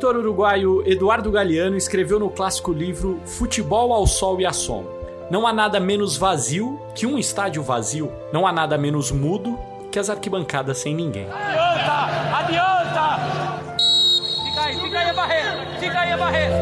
escritor uruguaio Eduardo Galeano escreveu no clássico livro Futebol ao Sol e à Sombra. Não há nada menos vazio que um estádio vazio. Não há nada menos mudo que as arquibancadas sem ninguém. Adianta! Adianta! Fica aí, fica aí a barreira! Fica aí a barreira!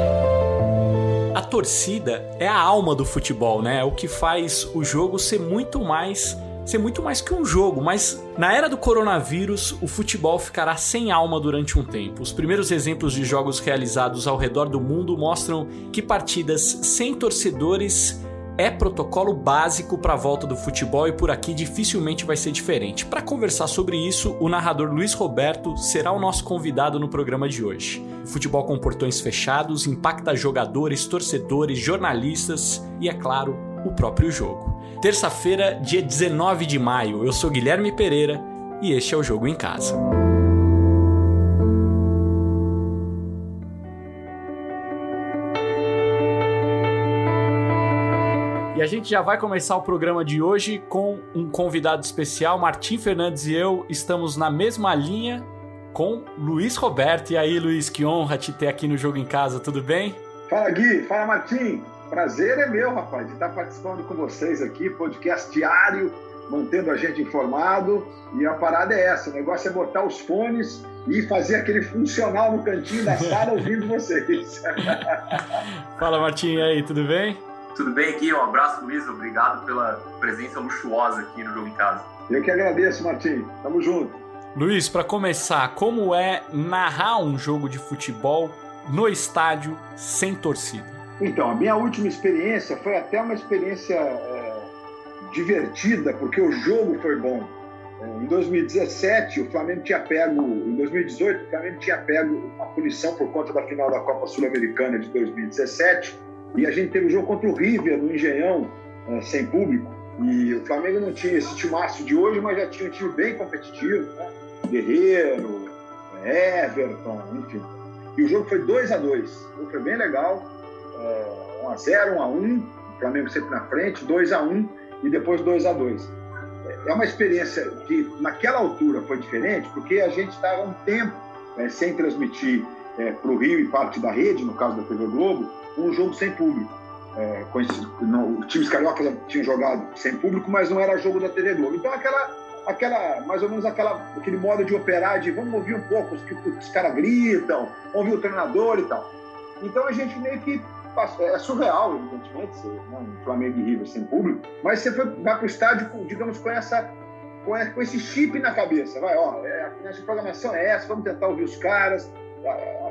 A torcida é a alma do futebol, né? É o que faz o jogo ser muito mais ser muito mais que um jogo, mas na era do coronavírus, o futebol ficará sem alma durante um tempo. Os primeiros exemplos de jogos realizados ao redor do mundo mostram que partidas sem torcedores é protocolo básico para a volta do futebol e por aqui dificilmente vai ser diferente. Para conversar sobre isso, o narrador Luiz Roberto será o nosso convidado no programa de hoje. O futebol com portões fechados impacta jogadores, torcedores, jornalistas e, é claro, o próprio jogo. Terça-feira, dia 19 de maio, eu sou Guilherme Pereira e este é o Jogo em Casa. E a gente já vai começar o programa de hoje com um convidado especial. Martim Fernandes e eu estamos na mesma linha com Luiz Roberto. E aí, Luiz, que honra te ter aqui no Jogo em Casa, tudo bem? Fala, Gui. Fala, Martim. Prazer é meu, rapaz, de estar participando com vocês aqui, podcast diário, mantendo a gente informado. E a parada é essa: o negócio é botar os fones e fazer aquele funcional no cantinho da sala ouvindo vocês. Fala, Martim, e aí, tudo bem? Tudo bem aqui? Um abraço, Luiz. Obrigado pela presença luxuosa aqui no Jogo em Casa. Eu que agradeço, Martim. Tamo junto. Luiz, para começar, como é narrar um jogo de futebol no estádio sem torcida? Então, a minha última experiência foi até uma experiência é, divertida, porque o jogo foi bom. É, em 2017, o Flamengo tinha pego, em 2018, o Flamengo tinha pego uma punição por conta da final da Copa Sul-Americana de 2017 e a gente teve o um jogo contra o River no Engenhão, uh, sem público. E o Flamengo não tinha esse timaço de hoje, mas já tinha um time bem competitivo, né? Guerreiro, Everton, enfim. E o jogo foi 2 a 2 O jogo foi bem legal. Uh, 1 a 0 1 a 1 o Flamengo sempre na frente, 2 a 1 e depois 2 a 2 É uma experiência que, naquela altura, foi diferente, porque a gente estava um tempo né, sem transmitir é, para o Rio e parte da rede, no caso da TV Globo, um jogo sem público. É, não, os times cariocas tinham jogado sem público, mas não era jogo da TV Globo. Então, aquela, aquela mais ou menos aquela, aquele modo de operar de vamos ouvir um pouco os que os caras gritam, ouvir o treinador e tal. Então, a gente meio que é surreal, evidentemente, ser, né, um Flamengo e River sem público, mas você foi, vai para o estádio, digamos, com essa com esse chip na cabeça. Vai, ó, é, nossa programação é essa, vamos tentar ouvir os caras,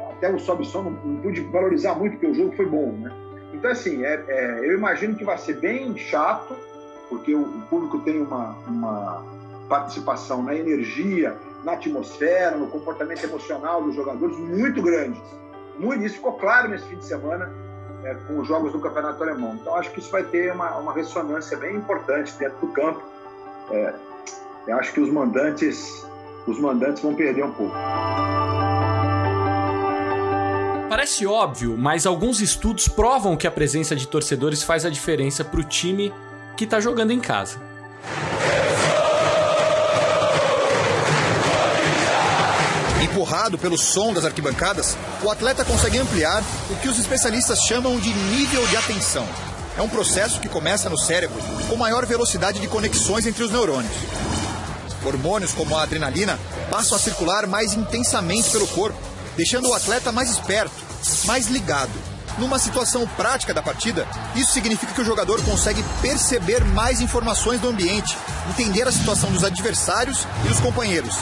até o sobe som não, não pude valorizar muito porque o jogo foi bom, né? Então assim, é, é, eu imagino que vai ser bem chato porque o, o público tem uma, uma participação na energia, na atmosfera, no comportamento emocional dos jogadores muito grande. Muito, isso ficou claro nesse fim de semana é, com os jogos do Campeonato Alemão. Então acho que isso vai ter uma, uma ressonância bem importante dentro do campo. É, eu acho que os mandantes, os mandantes vão perder um pouco. Parece óbvio, mas alguns estudos provam que a presença de torcedores faz a diferença para o time que está jogando em casa. Empurrado pelo som das arquibancadas, o atleta consegue ampliar o que os especialistas chamam de nível de atenção. É um processo que começa no cérebro com maior velocidade de conexões entre os neurônios. Hormônios como a adrenalina passam a circular mais intensamente pelo corpo deixando o atleta mais esperto, mais ligado. Numa situação prática da partida, isso significa que o jogador consegue perceber mais informações do ambiente, entender a situação dos adversários e dos companheiros.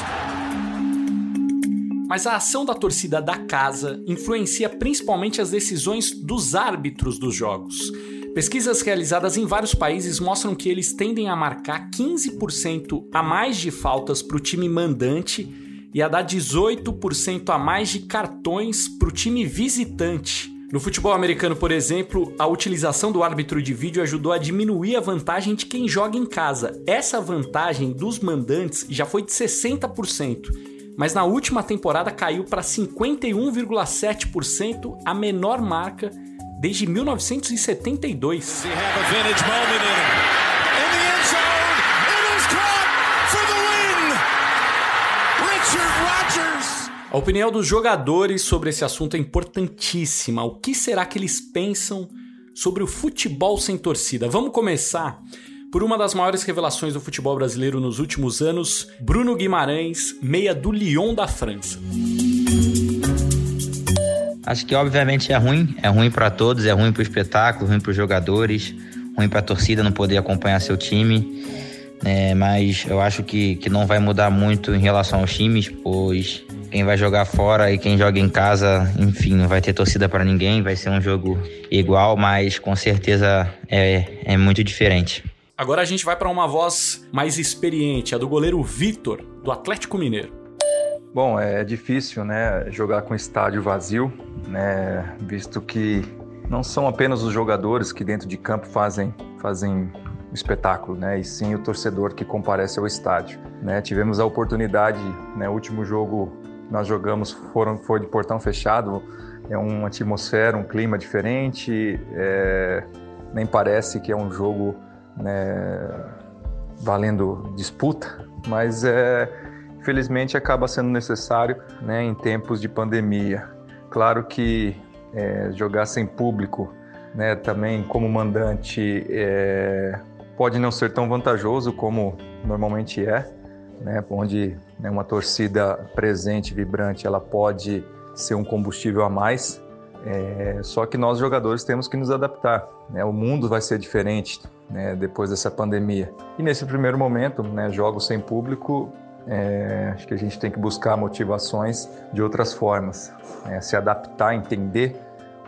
Mas a ação da torcida da casa influencia principalmente as decisões dos árbitros dos jogos. Pesquisas realizadas em vários países mostram que eles tendem a marcar 15% a mais de faltas para o time mandante ia dar 18% a mais de cartões para o time visitante. No futebol americano, por exemplo, a utilização do árbitro de vídeo ajudou a diminuir a vantagem de quem joga em casa. Essa vantagem dos mandantes já foi de 60%, mas na última temporada caiu para 51,7%, a menor marca desde 1972. A opinião dos jogadores sobre esse assunto é importantíssima. O que será que eles pensam sobre o futebol sem torcida? Vamos começar por uma das maiores revelações do futebol brasileiro nos últimos anos, Bruno Guimarães, meia do Lyon da França. Acho que obviamente é ruim, é ruim para todos, é ruim para o espetáculo, ruim para os jogadores, ruim para a torcida não poder acompanhar seu time. É, mas eu acho que, que não vai mudar muito em relação aos times, pois quem vai jogar fora e quem joga em casa, enfim, não vai ter torcida para ninguém, vai ser um jogo igual, mas com certeza é, é muito diferente. Agora a gente vai para uma voz mais experiente, a do goleiro Vitor, do Atlético Mineiro. Bom, é difícil, né, jogar com estádio vazio, né, visto que não são apenas os jogadores que dentro de campo fazem fazem espetáculo, né, e sim o torcedor que comparece ao estádio, né. Tivemos a oportunidade, né, o último jogo nós jogamos foram foi de portão fechado, é uma atmosfera, um clima diferente, é, nem parece que é um jogo né, valendo disputa, mas é, infelizmente acaba sendo necessário né, em tempos de pandemia. Claro que é, jogar sem público, né, também como mandante, é, pode não ser tão vantajoso como normalmente é, né, onde né, uma torcida presente, vibrante, ela pode ser um combustível a mais. É, só que nós jogadores temos que nos adaptar. Né? O mundo vai ser diferente né, depois dessa pandemia. E nesse primeiro momento, né, jogos sem público, é, acho que a gente tem que buscar motivações de outras formas, né, se adaptar, entender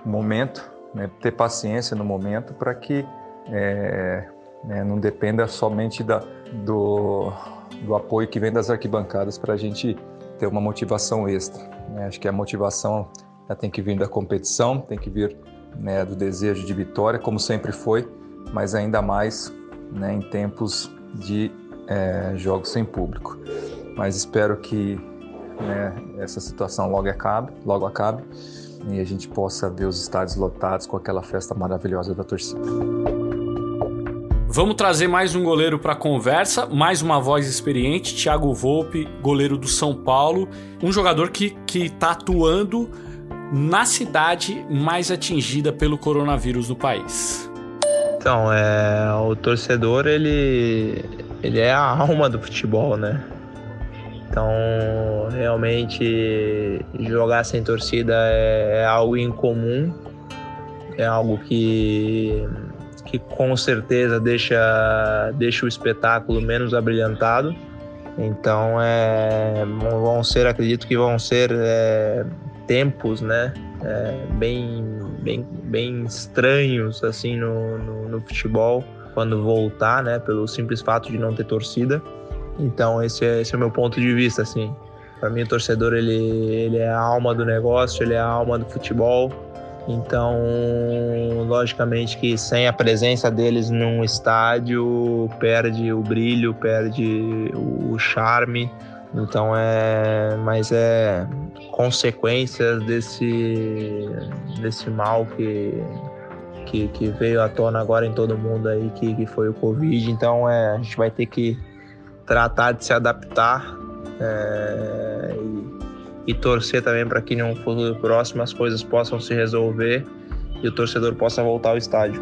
o momento, né, ter paciência no momento para que é, né, não dependa somente da, do, do apoio que vem das arquibancadas para a gente ter uma motivação extra. Né. Acho que a motivação tem que vir da competição, tem que vir né, do desejo de vitória, como sempre foi, mas ainda mais né, em tempos de é, jogos sem público. Mas espero que né, essa situação logo acabe, logo acabe e a gente possa ver os estádios lotados com aquela festa maravilhosa da torcida. Vamos trazer mais um goleiro para a conversa, mais uma voz experiente, Thiago Volpe, goleiro do São Paulo, um jogador que está atuando na cidade mais atingida pelo coronavírus no país. Então, é, o torcedor, ele, ele é a alma do futebol, né? Então, realmente, jogar sem torcida é, é algo incomum, é algo que, que com certeza deixa, deixa o espetáculo menos abrilhantado. Então, é, vão ser, acredito que vão ser é, tempos, né? É, bem, bem, bem estranhos assim no, no, no, futebol quando voltar, né? Pelo simples fato de não ter torcida. Então esse é, esse é o meu ponto de vista, assim. Para mim o torcedor ele, ele é a alma do negócio, ele é a alma do futebol. Então, logicamente que sem a presença deles num estádio perde o brilho, perde o charme. Então é, mas é consequências desse, desse mal que, que, que, veio à tona agora em todo mundo aí, que, que foi o Covid. Então é, a gente vai ter que tratar de se adaptar é, e, e, torcer também para que no futuro próximo as coisas possam se resolver e o torcedor possa voltar ao estádio.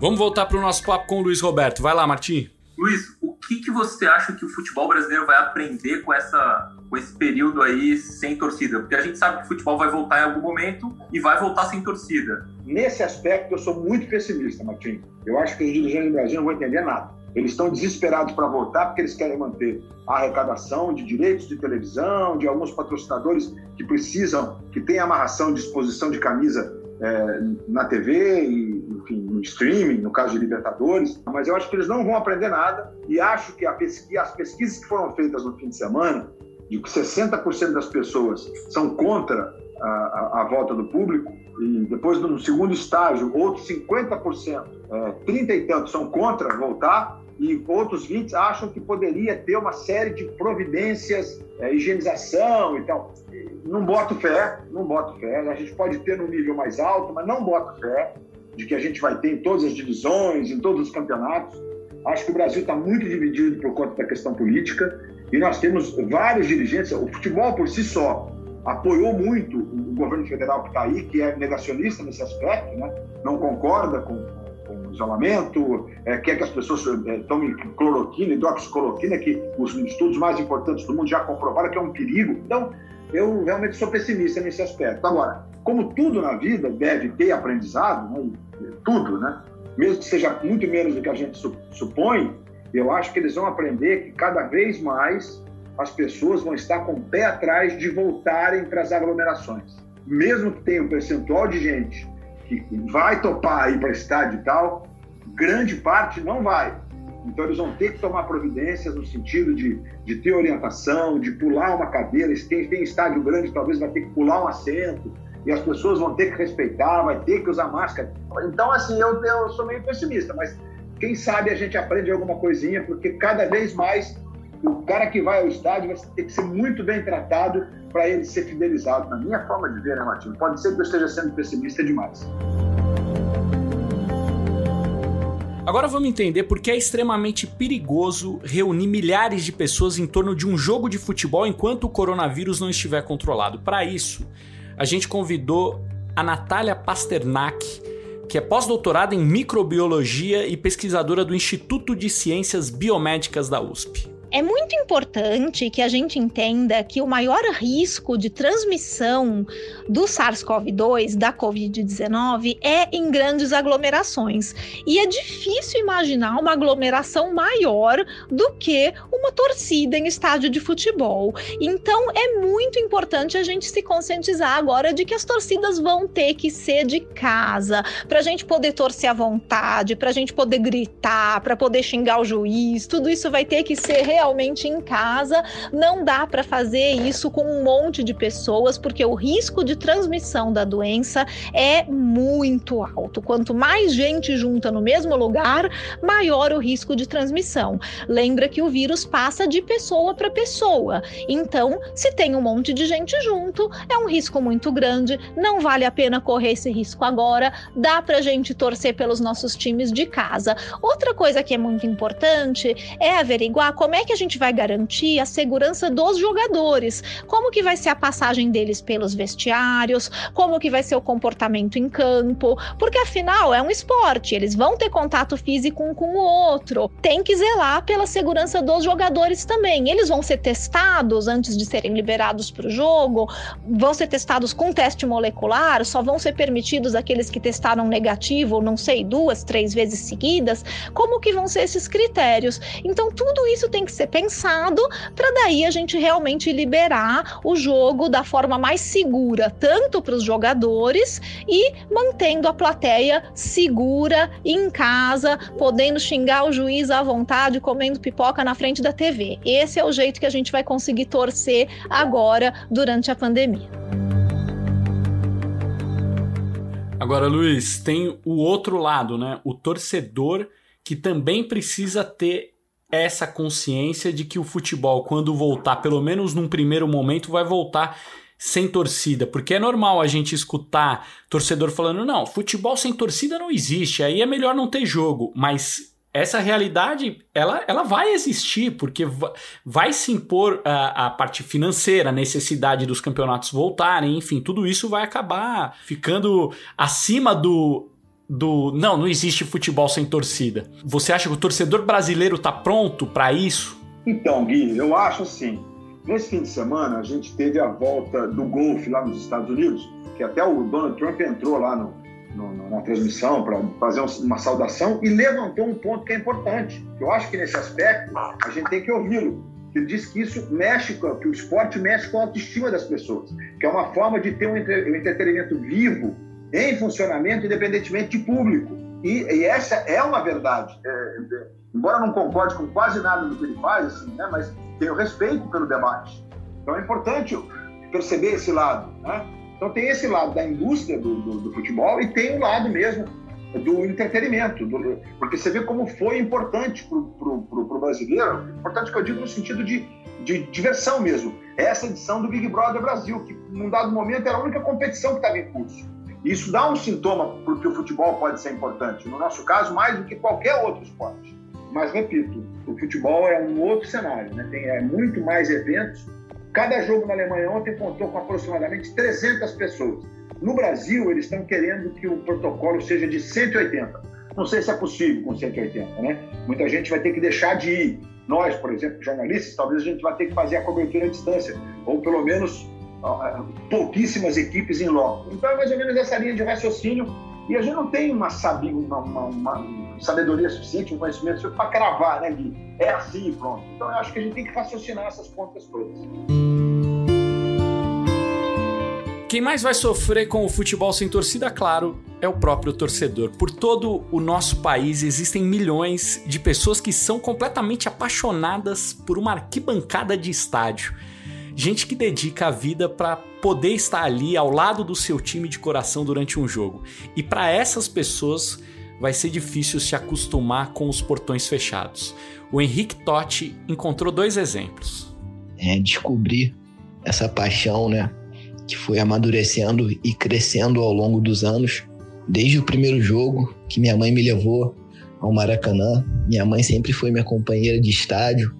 Vamos voltar para o nosso papo com o Luiz Roberto. Vai lá, Martim. Luiz, que, que você acha que o futebol brasileiro vai aprender com, essa, com esse período aí sem torcida? Porque a gente sabe que o futebol vai voltar em algum momento e vai voltar sem torcida. Nesse aspecto, eu sou muito pessimista, Martim. Eu acho que os dirigentes do Brasil não vão entender nada. Eles estão desesperados para voltar porque eles querem manter a arrecadação de direitos de televisão, de alguns patrocinadores que precisam, que têm amarração de exposição de camisa é, na TV e, enfim, streaming, no caso de Libertadores, mas eu acho que eles não vão aprender nada e acho que as pesquisas que foram feitas no fim de semana, de que 60% das pessoas são contra a, a, a, volta do público, e depois, no segundo estágio, outros 50%, é, 30 e tantos, são contra voltar, e outros 20 acham que poderia ter uma série de providências, é, higienização e tal. Não boto fé, não boto fé. A gente pode ter num nível mais alto, mas não boto fé de que a gente vai ter em todas as divisões, em todos os campeonatos. Acho que o Brasil está muito dividido por conta da questão política e nós temos vários dirigentes. O futebol por si só apoiou muito o governo federal que está aí, que é negacionista nesse aspecto, né? não concorda com, com o isolamento, é, quer que as pessoas é, tomem cloroquina, hidroxicloroquina, que os estudos mais importantes do mundo já comprovaram que é um perigo. Então, eu realmente sou pessimista nesse aspecto. Agora, como tudo na vida deve ter aprendizado, né? tudo, né? mesmo que seja muito menos do que a gente supõe, eu acho que eles vão aprender que cada vez mais as pessoas vão estar com o pé atrás de voltarem para as aglomerações. Mesmo que tenha um percentual de gente que vai topar ir para estádio e tal, grande parte não vai. Então eles vão ter que tomar providências no sentido de, de ter orientação, de pular uma cadeira. Se tem, tem estádio grande, talvez vai ter que pular um assento. E as pessoas vão ter que respeitar, vai ter que usar máscara. Então, assim, eu, eu sou meio pessimista, mas quem sabe a gente aprende alguma coisinha, porque cada vez mais o cara que vai ao estádio vai ter que ser muito bem tratado para ele ser fidelizado. Na minha forma de ver, né, Martinho? Pode ser que eu esteja sendo pessimista demais. Agora vamos entender por que é extremamente perigoso reunir milhares de pessoas em torno de um jogo de futebol enquanto o coronavírus não estiver controlado. Para isso, a gente convidou a Natália Pasternak, que é pós-doutorada em microbiologia e pesquisadora do Instituto de Ciências Biomédicas da USP. É muito importante que a gente entenda que o maior risco de transmissão do SARS-CoV-2, da Covid-19, é em grandes aglomerações. E é difícil imaginar uma aglomeração maior do que uma torcida em estádio de futebol. Então é muito importante a gente se conscientizar agora de que as torcidas vão ter que ser de casa, para a gente poder torcer à vontade, para a gente poder gritar, para poder xingar o juiz, tudo isso vai ter que ser realmente em casa. Não dá para fazer isso com um monte de pessoas, porque o risco de transmissão da doença é muito alto. Quanto mais gente junta no mesmo lugar, maior o risco de transmissão. Lembra que o vírus passa de pessoa para pessoa. Então, se tem um monte de gente junto, é um risco muito grande. Não vale a pena correr esse risco agora. Dá para gente torcer pelos nossos times de casa. Outra coisa que é muito importante é averiguar como é que que a gente vai garantir a segurança dos jogadores? Como que vai ser a passagem deles pelos vestiários? Como que vai ser o comportamento em campo? Porque afinal é um esporte, eles vão ter contato físico um com o outro. Tem que zelar pela segurança dos jogadores também. Eles vão ser testados antes de serem liberados para o jogo, vão ser testados com teste molecular, só vão ser permitidos aqueles que testaram negativo, não sei, duas, três vezes seguidas. Como que vão ser esses critérios? Então tudo isso tem que ser pensado para daí a gente realmente liberar o jogo da forma mais segura, tanto para os jogadores e mantendo a plateia segura em casa, podendo xingar o juiz à vontade, comendo pipoca na frente da TV. Esse é o jeito que a gente vai conseguir torcer agora durante a pandemia. Agora, Luiz, tem o outro lado, né? O torcedor que também precisa ter essa consciência de que o futebol, quando voltar, pelo menos num primeiro momento, vai voltar sem torcida, porque é normal a gente escutar torcedor falando: não, futebol sem torcida não existe, aí é melhor não ter jogo, mas essa realidade ela, ela vai existir porque vai se impor a, a, parte financeira, a necessidade dos campeonatos voltarem, enfim, tudo isso vai acabar ficando acima do do não, não existe futebol sem torcida. Você acha que o torcedor brasileiro está pronto para isso? Então, Gui, eu acho assim. Nesse fim de semana, a gente teve a volta do golfe lá nos Estados Unidos, que até o Donald Trump entrou lá no, no, na transmissão para fazer uma saudação e levantou um ponto que é importante. Eu acho que nesse aspecto a gente tem que ouvi-lo. Ele diz que isso mexe que o esporte mexe com a autoestima das pessoas, que é uma forma de ter um entretenimento vivo em funcionamento independentemente de público. E, e essa é uma verdade. É, é, embora não concorde com quase nada do que ele faz, assim, né, mas tenho respeito pelo debate. Então é importante perceber esse lado. Né? Então tem esse lado da indústria do, do, do futebol e tem o lado mesmo do entretenimento, do, porque você vê como foi importante para o brasileiro, importante que eu digo no sentido de, de diversão mesmo. Essa edição do Big Brother Brasil, que num dado momento era a única competição que estava em curso. Isso dá um sintoma porque o futebol pode ser importante. No nosso caso, mais do que qualquer outro esporte. mas repito, o futebol é um outro cenário, né? tem é, muito mais eventos. Cada jogo na Alemanha ontem contou com aproximadamente 300 pessoas. No Brasil, eles estão querendo que o protocolo seja de 180. Não sei se é possível com 180, né? Muita gente vai ter que deixar de ir. Nós, por exemplo, jornalistas, talvez a gente vai ter que fazer a cobertura à distância, ou pelo menos pouquíssimas equipes em loco. Então é mais ou menos essa linha de raciocínio e a gente não tem uma, uma, uma, uma sabedoria suficiente, um conhecimento suficiente para cravar, né, Gui? É assim pronto. Então eu acho que a gente tem que raciocinar essas pontas todas. Quem mais vai sofrer com o futebol sem torcida, claro, é o próprio torcedor. Por todo o nosso país existem milhões de pessoas que são completamente apaixonadas por uma arquibancada de estádio. Gente que dedica a vida para poder estar ali ao lado do seu time de coração durante um jogo. E para essas pessoas vai ser difícil se acostumar com os portões fechados. O Henrique Totti encontrou dois exemplos. É descobrir essa paixão, né? que foi amadurecendo e crescendo ao longo dos anos. Desde o primeiro jogo que minha mãe me levou ao Maracanã, minha mãe sempre foi minha companheira de estádio,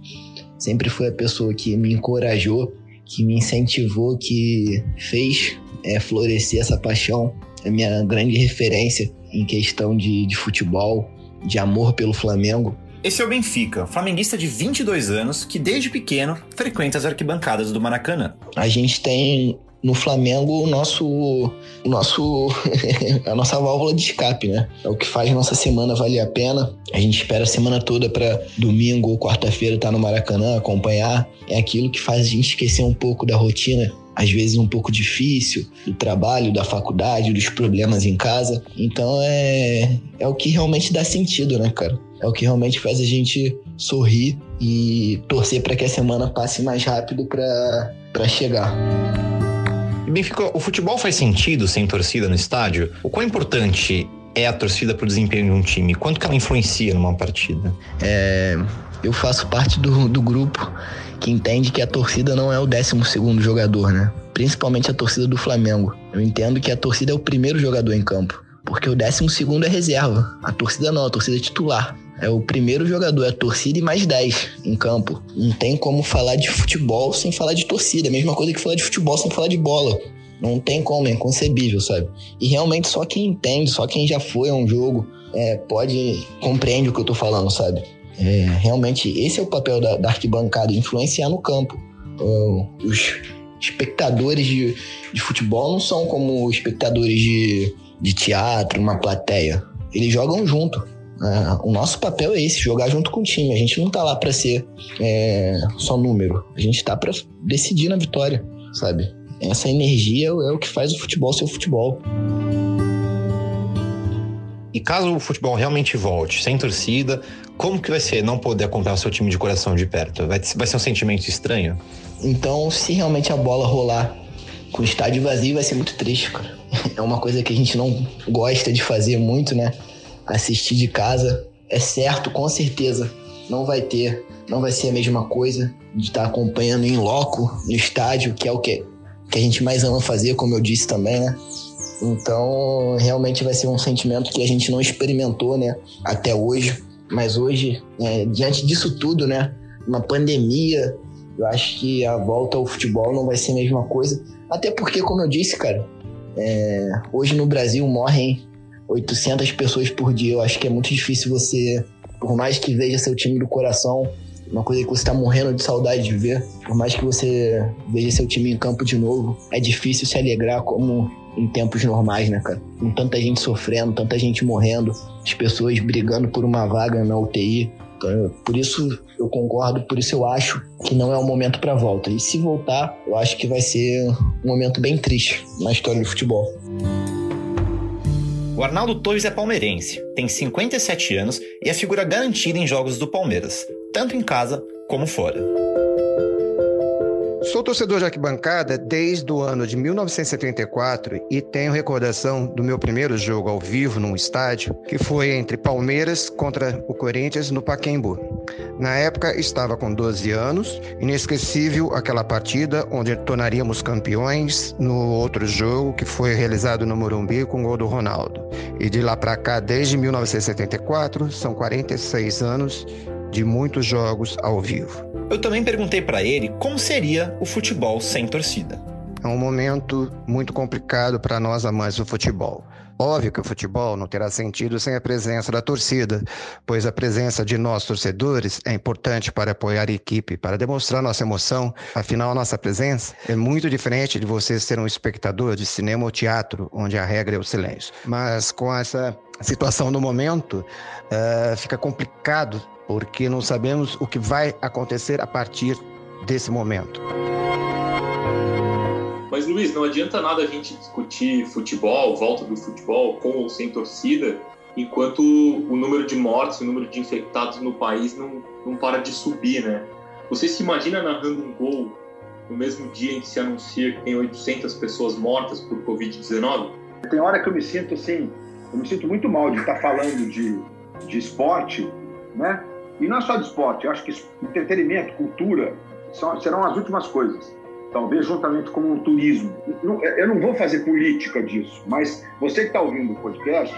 sempre foi a pessoa que me encorajou, que me incentivou, que fez é, florescer essa paixão. É minha grande referência em questão de, de futebol, de amor pelo Flamengo. Esse é o Benfica, flamenguista de 22 anos que desde pequeno frequenta as arquibancadas do Maracanã. A gente tem no Flamengo o nosso, o nosso a nossa válvula de escape, né? É o que faz nossa semana valer a pena. A gente espera a semana toda para domingo ou quarta-feira estar tá no Maracanã, acompanhar. É aquilo que faz a gente esquecer um pouco da rotina às vezes um pouco difícil, do trabalho, da faculdade, dos problemas em casa. Então é, é o que realmente dá sentido, né, cara? É o que realmente faz a gente sorrir e torcer para que a semana passe mais rápido para chegar. Benfica, o futebol faz sentido sem torcida no estádio? O quão importante é a torcida para o desempenho de um time? Quanto que ela influencia numa partida? É, eu faço parte do, do grupo que entende que a torcida não é o 12 segundo jogador, né? Principalmente a torcida do Flamengo. Eu entendo que a torcida é o primeiro jogador em campo. Porque o 12 segundo é reserva. A torcida não, a torcida é titular. É o primeiro jogador, é a torcida e mais 10 em campo. Não tem como falar de futebol sem falar de torcida. É a mesma coisa que falar de futebol sem falar de bola. Não tem como, é inconcebível, sabe? E realmente só quem entende, só quem já foi a um jogo, é, pode, compreende o que eu tô falando, sabe? É, realmente, esse é o papel da, da arquibancada, influenciar no campo. Uh, os espectadores de, de futebol não são como espectadores de, de teatro, uma plateia. Eles jogam junto. Uh, o nosso papel é esse, jogar junto com o time. A gente não tá lá para ser é, só número. A gente tá para decidir na vitória, sabe? Essa energia é o que faz o futebol ser o futebol. E caso o futebol realmente volte, sem torcida, como que vai ser não poder acompanhar o seu time de coração de perto? Vai, vai ser um sentimento estranho? Então, se realmente a bola rolar com o estádio vazio, vai ser muito triste, cara. É uma coisa que a gente não gosta de fazer muito, né? Assistir de casa. É certo, com certeza, não vai ter, não vai ser a mesma coisa de estar acompanhando em loco no estádio, que é o que que a gente mais ama fazer, como eu disse também, né? Então, realmente vai ser um sentimento que a gente não experimentou, né? Até hoje. Mas hoje, é, diante disso tudo, né? Uma pandemia, eu acho que a volta ao futebol não vai ser a mesma coisa. Até porque, como eu disse, cara, é, hoje no Brasil morrem 800 pessoas por dia. Eu acho que é muito difícil você, por mais que veja seu time do coração, uma coisa que você está morrendo de saudade de ver. Por mais que você veja seu time em campo de novo, é difícil se alegrar como em tempos normais, né, cara? Com tanta gente sofrendo, tanta gente morrendo, as pessoas brigando por uma vaga na UTI. Então, por isso eu concordo, por isso eu acho que não é o momento para volta. E se voltar, eu acho que vai ser um momento bem triste na história do futebol. O Arnaldo Torres é palmeirense, tem 57 anos e é figura garantida em jogos do Palmeiras tanto em casa como fora. Sou torcedor de arquibancada desde o ano de 1974 e tenho recordação do meu primeiro jogo ao vivo num estádio, que foi entre Palmeiras contra o Corinthians no Pacaembu. Na época estava com 12 anos, inesquecível aquela partida onde tornaríamos campeões no outro jogo que foi realizado no Morumbi com o gol do Ronaldo. E de lá para cá, desde 1974, são 46 anos de muitos jogos ao vivo. Eu também perguntei para ele como seria o futebol sem torcida. É um momento muito complicado para nós amantes do futebol. Óbvio que o futebol não terá sentido sem a presença da torcida, pois a presença de nós torcedores é importante para apoiar a equipe, para demonstrar nossa emoção. Afinal, nossa presença é muito diferente de você ser um espectador de cinema ou teatro, onde a regra é o silêncio. Mas com essa situação no momento, uh, fica complicado, porque não sabemos o que vai acontecer a partir desse momento. Mas, Luiz, não adianta nada a gente discutir futebol, volta do futebol, com ou sem torcida, enquanto o número de mortes, o número de infectados no país não, não para de subir, né? Você se imagina narrando um gol no mesmo dia em que se anuncia que tem 800 pessoas mortas por Covid-19? Tem hora que eu me sinto assim, eu me sinto muito mal de estar falando de, de esporte, né? E não é só de esporte, eu acho que entretenimento, cultura, são, serão as últimas coisas talvez juntamente com o turismo. Eu não vou fazer política disso, mas você que está ouvindo o podcast,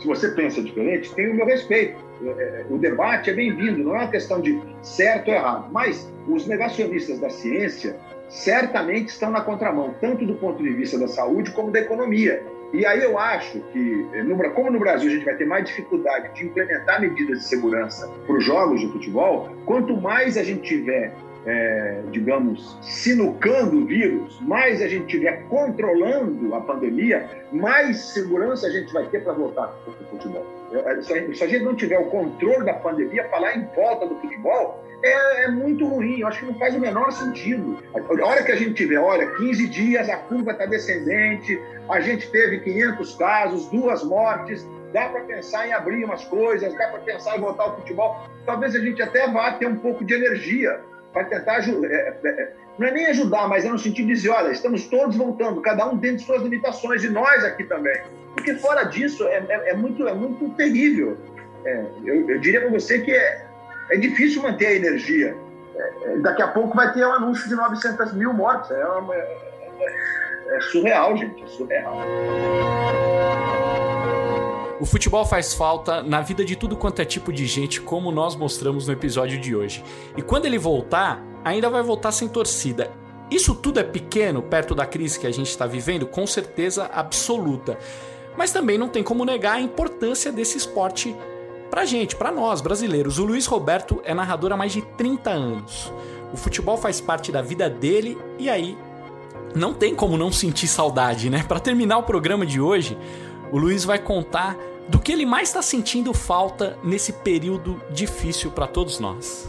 se você pensa diferente, tem o meu respeito. É, é, o debate é bem-vindo, não é uma questão de certo ou errado, mas os negacionistas da ciência certamente estão na contramão, tanto do ponto de vista da saúde como da economia. E aí eu acho que, como no Brasil a gente vai ter mais dificuldade de implementar medidas de segurança para os jogos de futebol, quanto mais a gente tiver é, digamos, sinucando o vírus, mais a gente estiver controlando a pandemia, mais segurança a gente vai ter para voltar para o futebol. É, se a, gente não tiver o controle da pandemia, falar em volta do futebol é, é, muito ruim. Eu acho que não faz o menor sentido. A hora que a gente tiver, olha, 15 dias, a curva está descendente, a gente teve 500 casos, duas mortes, dá para pensar em abrir umas coisas, dá para pensar em voltar ao futebol. Talvez a gente até vá ter um pouco de energia para tentar ajudar. É, é, é, não é nem ajudar, mas é no sentido de dizer: olha, estamos todos voltando, cada um dentro de suas limitações, e nós aqui também. Porque fora disso é, é, é muito, é muito terrível. É, eu, eu, diria para você que é, é difícil manter a energia. daqui a pouco vai ter um anúncio de 900 mil mortes. É, uma, é surreal, gente, é surreal. O futebol faz falta na vida de tudo quanto é tipo de gente, como nós mostramos no episódio de hoje. E quando ele voltar, ainda vai voltar sem torcida. Isso tudo é pequeno perto da crise que a gente está vivendo? Com certeza absoluta. Mas também não tem como negar a importância desse esporte pra gente, pra nós brasileiros. O Luiz Roberto é narrador há mais de 30 anos. O futebol faz parte da vida dele e aí não tem como não sentir saudade, né? Para terminar o programa de hoje, o Luiz vai contar do que ele mais está sentindo falta nesse período difícil para todos nós.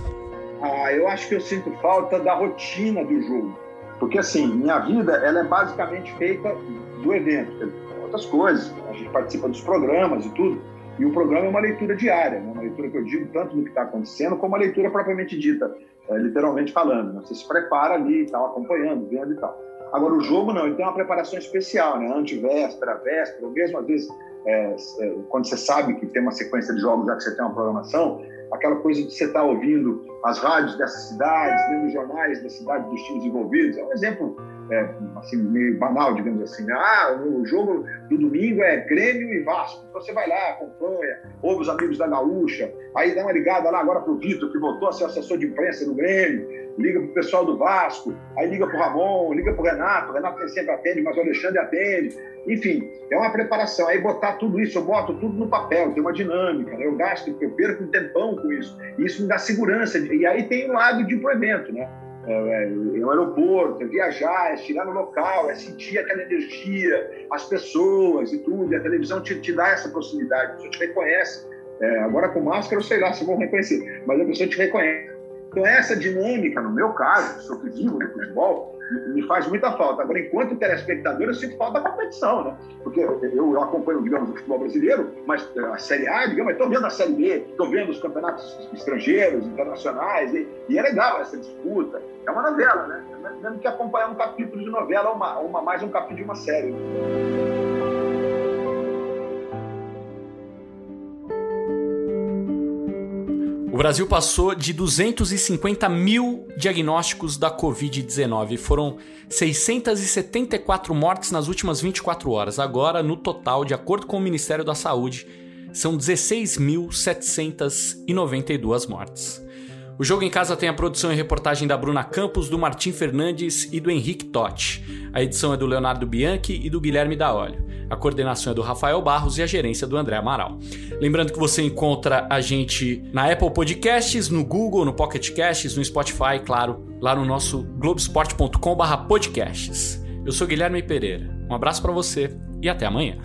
Ah, eu acho que eu sinto falta da rotina do jogo. Porque, assim, minha vida ela é basicamente feita do evento. Outras coisas, a gente participa dos programas e tudo. E o programa é uma leitura diária, né? uma leitura que eu digo tanto do que está acontecendo, como a leitura propriamente dita, é, literalmente falando. Né? Você se prepara ali e tal, acompanhando, vendo e tal. Agora, o jogo não, ele tem uma preparação especial, né? Antivéspera, véspera, ou mesmo às vezes é, é, quando você sabe que tem uma sequência de jogos, já que você tem uma programação, aquela coisa de você estar tá ouvindo as rádios dessas cidades, lendo os jornais da cidade dos times envolvidos, é um exemplo é, assim, meio banal, digamos assim. Né? Ah, o jogo do domingo é Grêmio e Vasco. Então você vai lá, acompanha, ouve os amigos da Gaúcha, aí dá uma ligada lá agora pro Vitor, que voltou a ser assessor de imprensa do Grêmio, liga pro pessoal do Vasco, aí liga pro Ramon, liga pro Renato, o Renato sempre atende, mas o Alexandre atende. Enfim, é uma preparação. Aí botar tudo isso, eu boto tudo no papel, tem uma dinâmica, né? eu gasto, eu perco um tempão com isso. E isso me dá segurança. E aí tem o lado de ir pro evento, né? é, é, no aeroporto, é viajar, é chegar no local, é sentir aquela energia, as pessoas e tudo. E a televisão te, te dá essa proximidade, a pessoa te reconhece. É, agora com máscara, eu sei lá se vão reconhecer, mas a pessoa te reconhece. Então, essa dinâmica, no meu caso, sou que vivo no futebol, me faz muita falta. Agora, enquanto telespectador, eu sinto falta da competição, né? Porque eu, acompanho, digamos, o futebol brasileiro, mas a Série A, digamos, estou vendo a Série B, estou vendo os campeonatos estrangeiros, internacionais, e, e, é legal essa disputa. É uma novela, né? Mesmo que acompanhar um capítulo de novela uma, uma, mais um capítulo de uma série. O Brasil passou de 250 mil diagnósticos da Covid-19. Foram 674 mortes nas últimas 24 horas. Agora, no total, de acordo com o Ministério da Saúde, são 16.792 mortes. O Jogo em Casa tem a produção e reportagem da Bruna Campos, do Martim Fernandes e do Henrique Totti. A edição é do Leonardo Bianchi e do Guilherme Daolio. A coordenação é do Rafael Barros e a gerência do André Amaral. Lembrando que você encontra a gente na Apple Podcasts, no Google, no Pocket Casts, no Spotify, claro, lá no nosso globesport.com/podcasts. Eu sou Guilherme Pereira. Um abraço para você e até amanhã.